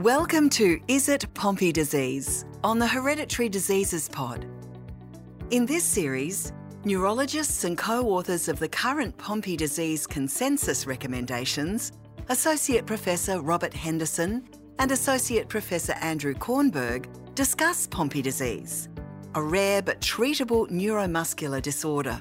Welcome to Is It Pompe Disease on the Hereditary Diseases Pod. In this series, neurologists and co authors of the current Pompe disease consensus recommendations, Associate Professor Robert Henderson and Associate Professor Andrew Kornberg, discuss Pompe disease, a rare but treatable neuromuscular disorder.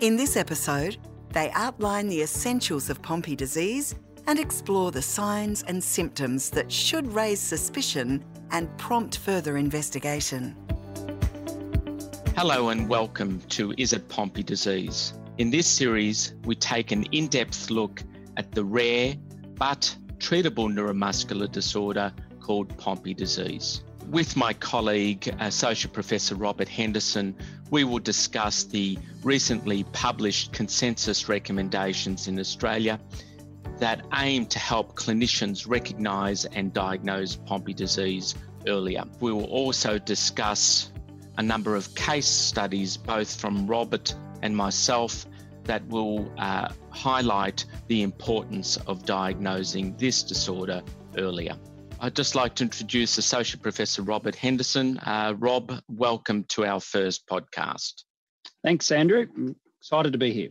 In this episode, they outline the essentials of Pompe disease and explore the signs and symptoms that should raise suspicion and prompt further investigation. Hello and welcome to Is It Pompe Disease? In this series, we take an in depth look at the rare but treatable neuromuscular disorder called Pompe disease. With my colleague, Associate Professor Robert Henderson, we will discuss the recently published consensus recommendations in Australia that aim to help clinicians recognise and diagnose Pompe disease earlier. We will also discuss a number of case studies, both from Robert and myself, that will uh, highlight the importance of diagnosing this disorder earlier. I'd just like to introduce Associate Professor Robert Henderson. Uh, Rob, welcome to our first podcast. Thanks, Andrew. I'm excited to be here.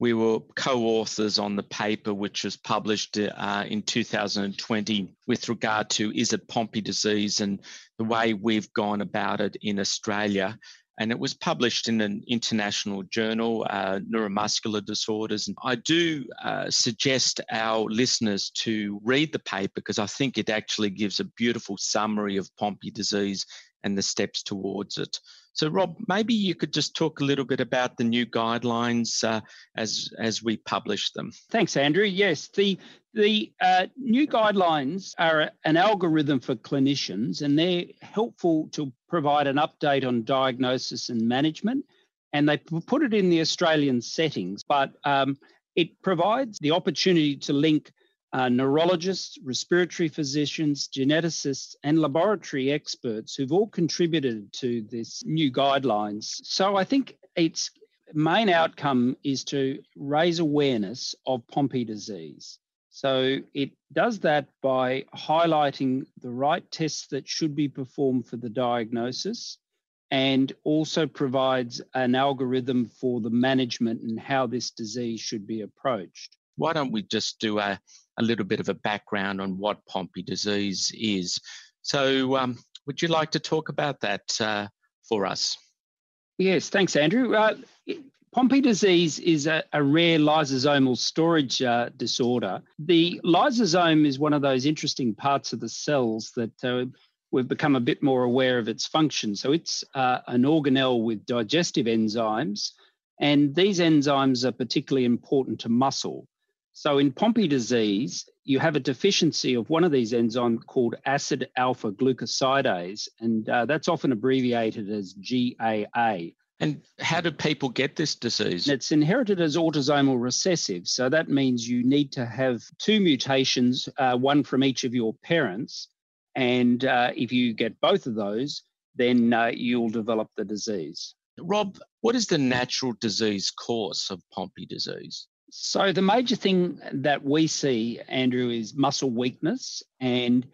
We were co authors on the paper which was published uh, in 2020 with regard to is it Pompe disease and the way we've gone about it in Australia. And it was published in an international journal, uh, Neuromuscular Disorders. And I do uh, suggest our listeners to read the paper because I think it actually gives a beautiful summary of Pompe disease and the steps towards it. So, Rob, maybe you could just talk a little bit about the new guidelines uh, as as we publish them. Thanks, Andrew. Yes, the the uh, new guidelines are an algorithm for clinicians, and they're helpful to provide an update on diagnosis and management. And they put it in the Australian settings, but um, it provides the opportunity to link uh, neurologists, respiratory physicians, geneticists, and laboratory experts who've all contributed to this new guidelines. So I think its main outcome is to raise awareness of Pompe disease. So it does that by highlighting the right tests that should be performed for the diagnosis and also provides an algorithm for the management and how this disease should be approached. Why don't we just do a a little bit of a background on what Pompe disease is. So, um, would you like to talk about that uh, for us? Yes, thanks, Andrew. Uh, Pompe disease is a, a rare lysosomal storage uh, disorder. The lysosome is one of those interesting parts of the cells that uh, we've become a bit more aware of its function. So it's uh, an organelle with digestive enzymes, and these enzymes are particularly important to muscle. So in Pompe disease, you have a deficiency of one of these enzymes called acid alpha glucosidase, and uh, that's often abbreviated as GAA. And how do people get this disease? It's inherited as autosomal recessive. So that means you need to have two mutations, uh, one from each of your parents. And uh, if you get both of those, then uh, you'll develop the disease. Rob, what is the natural disease course of Pompe disease? So, the major thing that we see, Andrew, is muscle weakness, and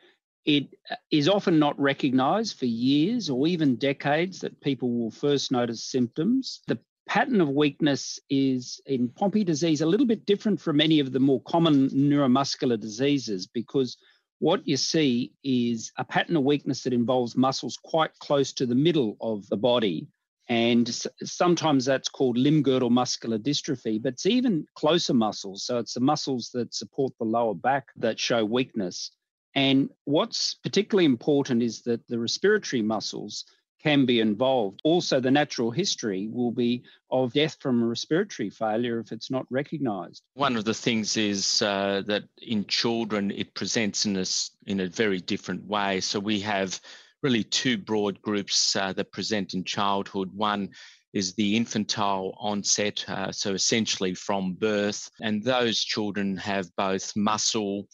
it is often not recognized for years or even decades that people will first notice symptoms. The pattern of weakness is in Pompe disease a little bit different from many of the more common neuromuscular diseases because what you see is a pattern of weakness that involves muscles quite close to the middle of the body and sometimes that's called limb girdle muscular dystrophy, but it's even closer muscles. So it's the muscles that support the lower back that show weakness. And what's particularly important is that the respiratory muscles can be involved. Also, the natural history will be of death from respiratory failure if it's not recognized. One of the things is uh, that in children, it presents in a, in a very different way. So we have really two broad groups uh, that present in childhood. One is the infantile onset, uh, so essentially from birth, and those children have both muscle,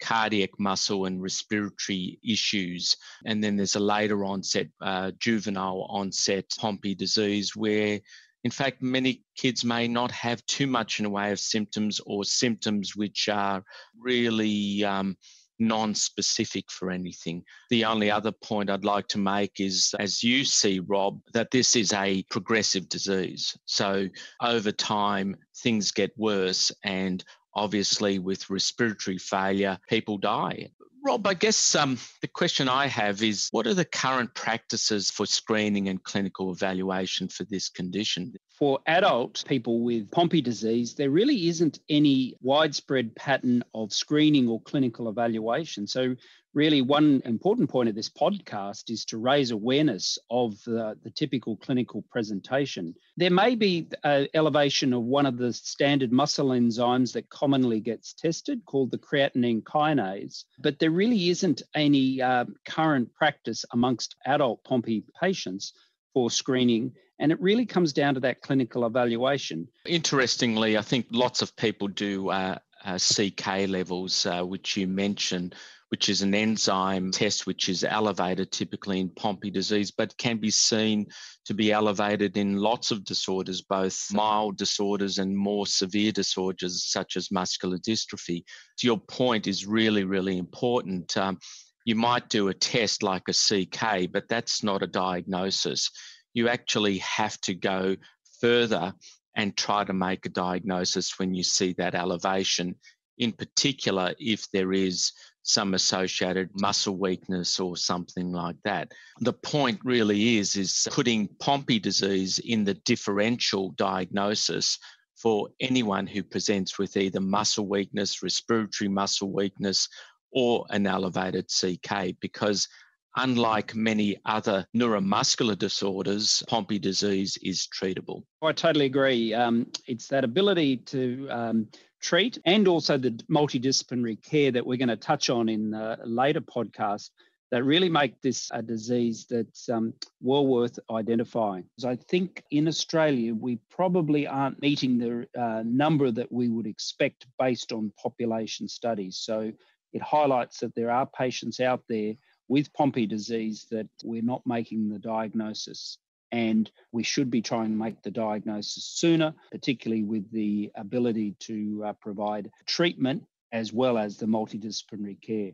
cardiac muscle, and respiratory issues. And then there's a later onset, uh, juvenile onset Pompe disease, where in fact, many kids may not have too much in the way of symptoms or symptoms which are really um, non-specific for anything. The mm-hmm. only other point I'd like to make is, as you see, Rob, that this is a progressive disease. So over time, things get worse and obviously with respiratory failure, people die. Rob, I guess um, the question I have is what are the current practices for screening and clinical evaluation for this condition? For adult people with Pompe disease, there really isn't any widespread pattern of screening or clinical evaluation. So, really one important point of this podcast is to raise awareness of the, the typical clinical presentation. There may be an elevation of one of the standard muscle enzymes that commonly gets tested called the creatinine kinase, but there really isn't any uh, current practice amongst adult Pompe patients for screening. And it really comes down to that clinical evaluation. Interestingly, I think lots of people do uh, uh, CK levels, uh, which you mentioned which is an enzyme test which is elevated typically in Pompe disease, but can be seen to be elevated in lots of disorders, both mild disorders and more severe disorders such as muscular dystrophy. So your point is really, really important. Um, you might do a test like a CK, but that's not a diagnosis. You actually have to go further and try to make a diagnosis when you see that elevation, in particular, if there is some associated muscle weakness or something like that. The point really is is putting Pompe disease in the differential diagnosis for anyone who presents with either muscle weakness, respiratory muscle weakness, or an elevated CK because unlike many other neuromuscular disorders, Pompe disease is treatable. I totally agree. Um, it's that ability to um, treat and also the multidisciplinary care that we're going to touch on in a later podcast that really make this a disease that's um, well worth identifying. Because I think in Australia, we probably aren't meeting the uh, number that we would expect based on population studies. So it highlights that there are patients out there with Pompe disease that we're not making the diagnosis and we should be trying to make the diagnosis sooner, particularly with the ability to uh, provide treatment as well as the multidisciplinary care.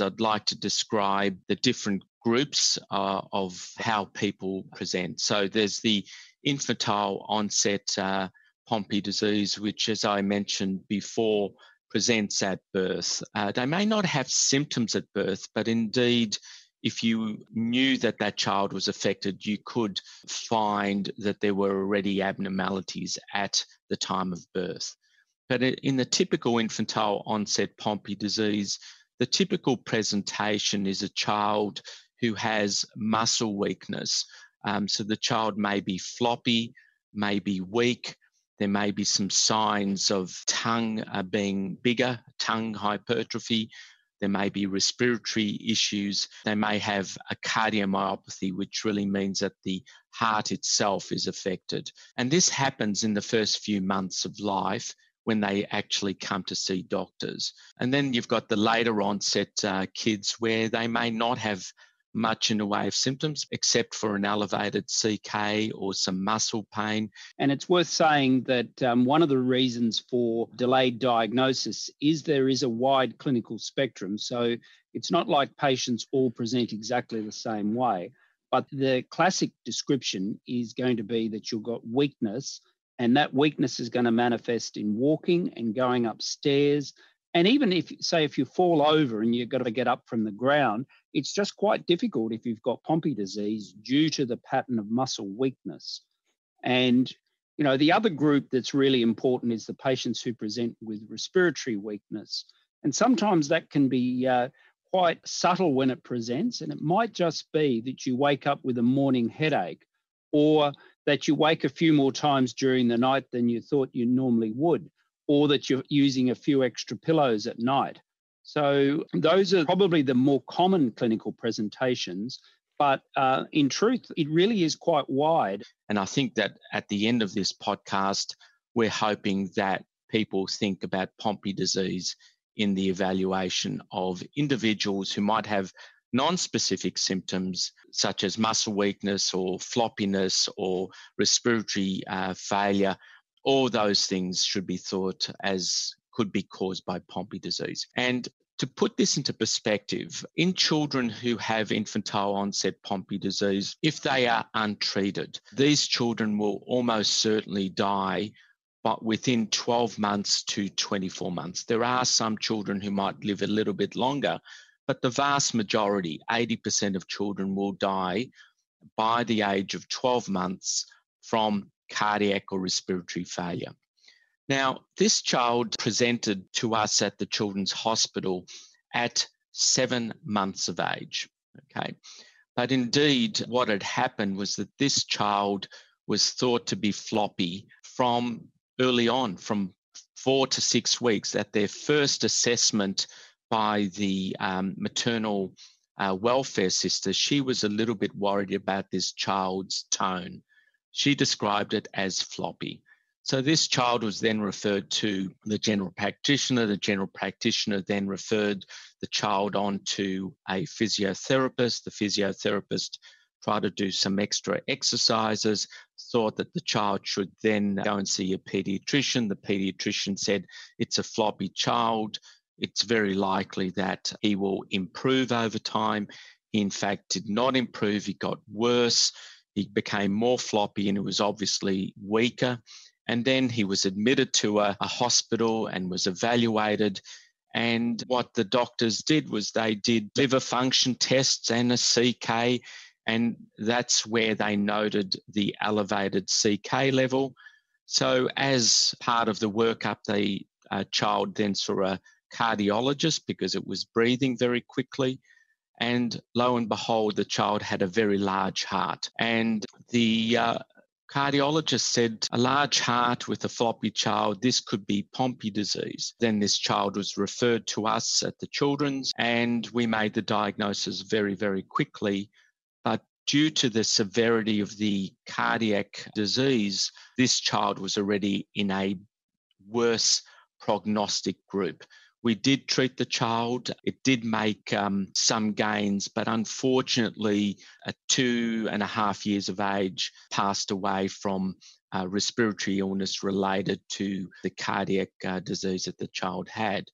I'd like to describe the different groups uh, of how people present. So there's the infantile onset uh, Pompe disease, which, as I mentioned before, presents at birth. Uh, they may not have symptoms at birth, but indeed if you knew that that child was affected, you could find that there were already abnormalities at the time of birth. But in the typical infantile onset Pompe disease, the typical presentation is a child who has muscle weakness. Um, so the child may be floppy, may be weak. There may be some signs of tongue uh, being bigger, tongue hypertrophy, there may be respiratory issues. They may have a cardiomyopathy, which really means that the heart itself is affected. And this happens in the first few months of life when they actually come to see doctors. And then you've got the later onset uh, kids where they may not have much in the way of symptoms except for an elevated CK or some muscle pain. And it's worth saying that um, one of the reasons for delayed diagnosis is there is a wide clinical spectrum. So it's not like patients all present exactly the same way. But the classic description is going to be that you've got weakness, and that weakness is going to manifest in walking and going upstairs. And even if, say, if you fall over and you've got to get up from the ground, it's just quite difficult if you've got Pompe disease due to the pattern of muscle weakness. And you know, the other group that's really important is the patients who present with respiratory weakness. And sometimes that can be uh, quite subtle when it presents, and it might just be that you wake up with a morning headache or that you wake a few more times during the night than you thought you normally would, or that you're using a few extra pillows at night. So those are probably the more common clinical presentations. But uh, in truth, it really is quite wide. And I think that at the end of this podcast, we're hoping that people think about Pompe disease in the evaluation of individuals who might have non-specific symptoms such as muscle weakness or floppiness or respiratory uh, failure all those things should be thought as could be caused by Pompe disease. And to put this into perspective, in children who have infantile onset Pompe disease, if they are untreated, these children will almost certainly die but within 12 months to 24 months. There are some children who might live a little bit longer, but the vast majority, 80% of children, will die by the age of 12 months from cardiac or respiratory failure. Now, this child presented to us at the Children's Hospital at seven months of age. Okay. But indeed, what had happened was that this child was thought to be floppy from early on, from four to six weeks, at their first assessment by the um, maternal uh, welfare sister, she was a little bit worried about this child's tone. She described it as floppy. So this child was then referred to the general practitioner. The general practitioner then referred the child on to a physiotherapist. The physiotherapist tried to do some extra exercises, thought that the child should then go and see a pediatrician. The pediatrician said it's a floppy child. It's very likely that he will improve over time. He, in fact, did not improve. He got worse. He became more floppy and he was obviously weaker. And then he was admitted to a, a hospital and was evaluated. And what the doctors did was they did liver function tests and a CK, and that's where they noted the elevated CK level. So, as part of the workup, the uh, child then saw a cardiologist because it was breathing very quickly. And lo and behold, the child had a very large heart. And the uh, Cardiologist said a large heart with a floppy child, this could be Pompe disease. Then this child was referred to us at the children's, and we made the diagnosis very, very quickly. But due to the severity of the cardiac disease, this child was already in a worse prognostic group. We did treat the child. It did make um, some gains, but unfortunately, at two and a half years of age, passed away from uh, respiratory illness related to the cardiac uh, disease that the child had.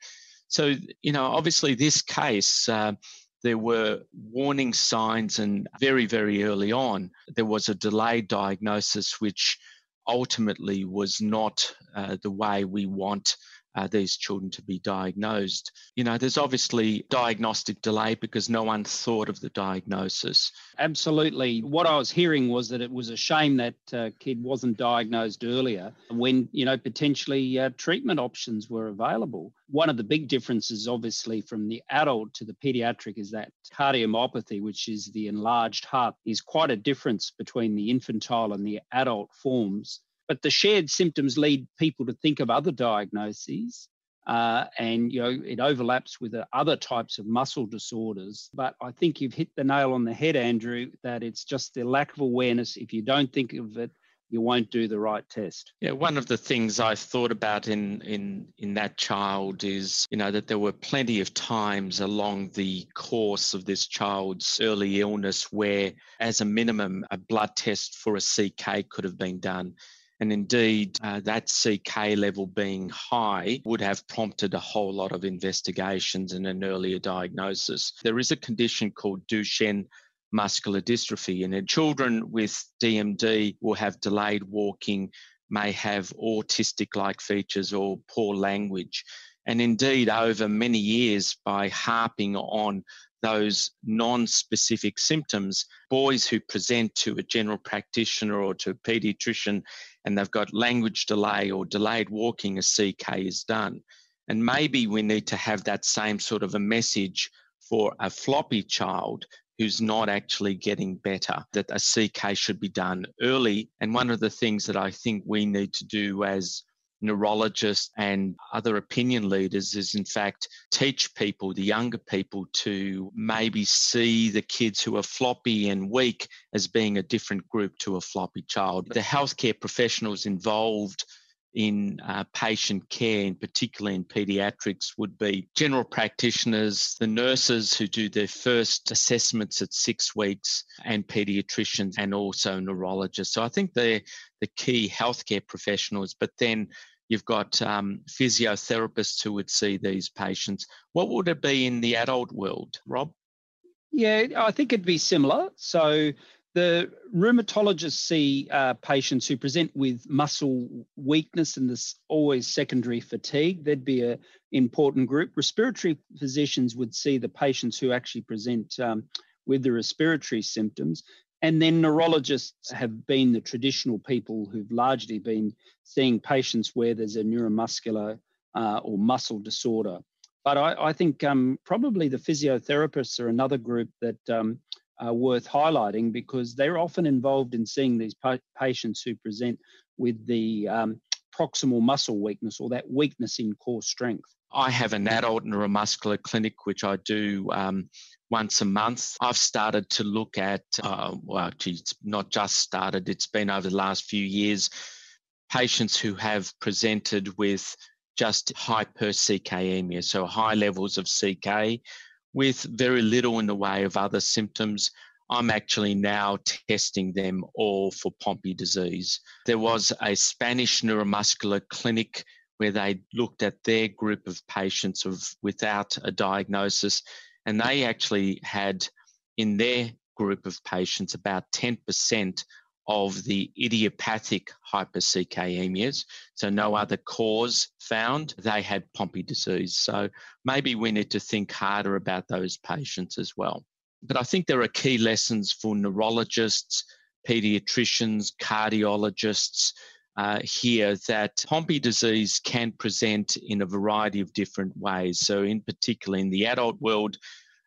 So, you know, obviously, this case, uh, there were warning signs, and very, very early on, there was a delayed diagnosis, which ultimately was not uh, the way we want uh, these children to be diagnosed. You know, there's obviously diagnostic delay because no one thought of the diagnosis. Absolutely. What I was hearing was that it was a shame that uh, kid wasn't diagnosed earlier when, you know, potentially uh, treatment options were available. One of the big differences, obviously, from the adult to the pediatric is that cardiomyopathy, which is the enlarged heart, is quite a difference between the infantile and the adult forms but the shared symptoms lead people to think of other diagnoses. Uh, and you know it overlaps with other types of muscle disorders but i think you've hit the nail on the head andrew that it's just the lack of awareness if you don't think of it you won't do the right test. Yeah, one of the things I thought about in in in that child is, you know, that there were plenty of times along the course of this child's early illness where as a minimum a blood test for a CK could have been done. And indeed, uh, that CK level being high would have prompted a whole lot of investigations and an earlier diagnosis. There is a condition called Duchenne muscular dystrophy, and in children with DMD will have delayed walking, may have autistic like features or poor language. And indeed, over many years, by harping on those non specific symptoms, boys who present to a general practitioner or to a pediatrician and they've got language delay or delayed walking, a CK is done. And maybe we need to have that same sort of a message for a floppy child who's not actually getting better, that a CK should be done early. And one of the things that I think we need to do as neurologists and other opinion leaders is in fact teach people the younger people to maybe see the kids who are floppy and weak as being a different group to a floppy child the healthcare professionals involved in uh, patient care, in particular in pediatrics, would be general practitioners, the nurses who do their first assessments at six weeks, and pediatricians and also neurologists. So I think they're the key healthcare professionals. But then You've got um, physiotherapists who would see these patients. What would it be in the adult world, Rob? Yeah, I think it'd be similar. So the rheumatologists see uh, patients who present with muscle weakness and this always secondary fatigue. There'd be an important group. Respiratory physicians would see the patients who actually present um, with the respiratory symptoms. And then neurologists have been the traditional people who've largely been seeing patients where there's a neuromuscular uh, or muscle disorder. But I, I think um, probably the physiotherapists are another group that um, are worth highlighting because they're often involved in seeing these pa- patients who present with the um, proximal muscle weakness or that weakness in core strength. I have an adult neuromuscular clinic, which I do um, once a month. I've started to look at, uh, well, actually, it's not just started, it's been over the last few years, patients who have presented with just hyper-CKemia, so high levels of CK with very little in the way of other symptoms. I'm actually now testing them all for Pompe disease. There was a Spanish neuromuscular clinic where they looked at their group of patients of without a diagnosis, and they actually had in their group of patients about 10% of the idiopathic hyper-CKemias, so no other cause found, they had Pompe disease. So maybe we need to think harder about those patients as well. But I think there are key lessons for neurologists, pediatricians, cardiologists uh, here that Pompe disease can present in a variety of different ways. So, in particular, in the adult world,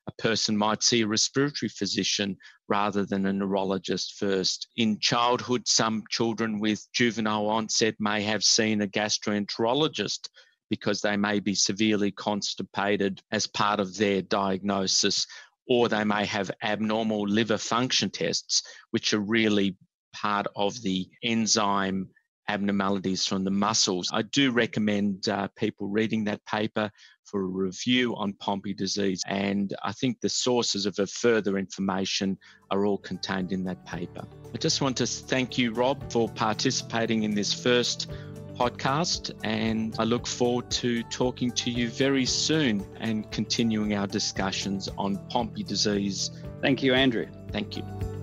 a person might see a respiratory physician rather than a neurologist first. In childhood, some children with juvenile onset may have seen a gastroenterologist because they may be severely constipated as part of their diagnosis, or they may have abnormal liver function tests, which are really part of the enzyme abnormalities from the muscles. I do recommend uh, people reading that paper for a review on Pompe disease, and I think the sources of further information are all contained in that paper. I just want to thank you, Rob, for participating in this first podcast, and I look forward to talking to you very soon and continuing our discussions on Pompe disease. Thank you, Andrew. Thank you.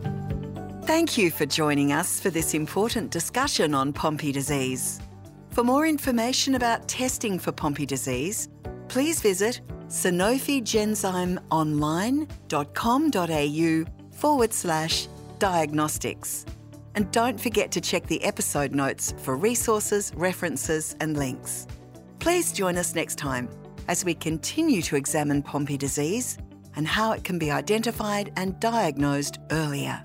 Thank you for joining us for this important discussion on Pompe disease. For more information about testing for Pompe disease, please visit sanofigenzymeonline.com.au forward slash diagnostics. And don't forget to check the episode notes for resources, references, and links. Please join us next time as we continue to examine Pompe disease and how it can be identified and diagnosed earlier.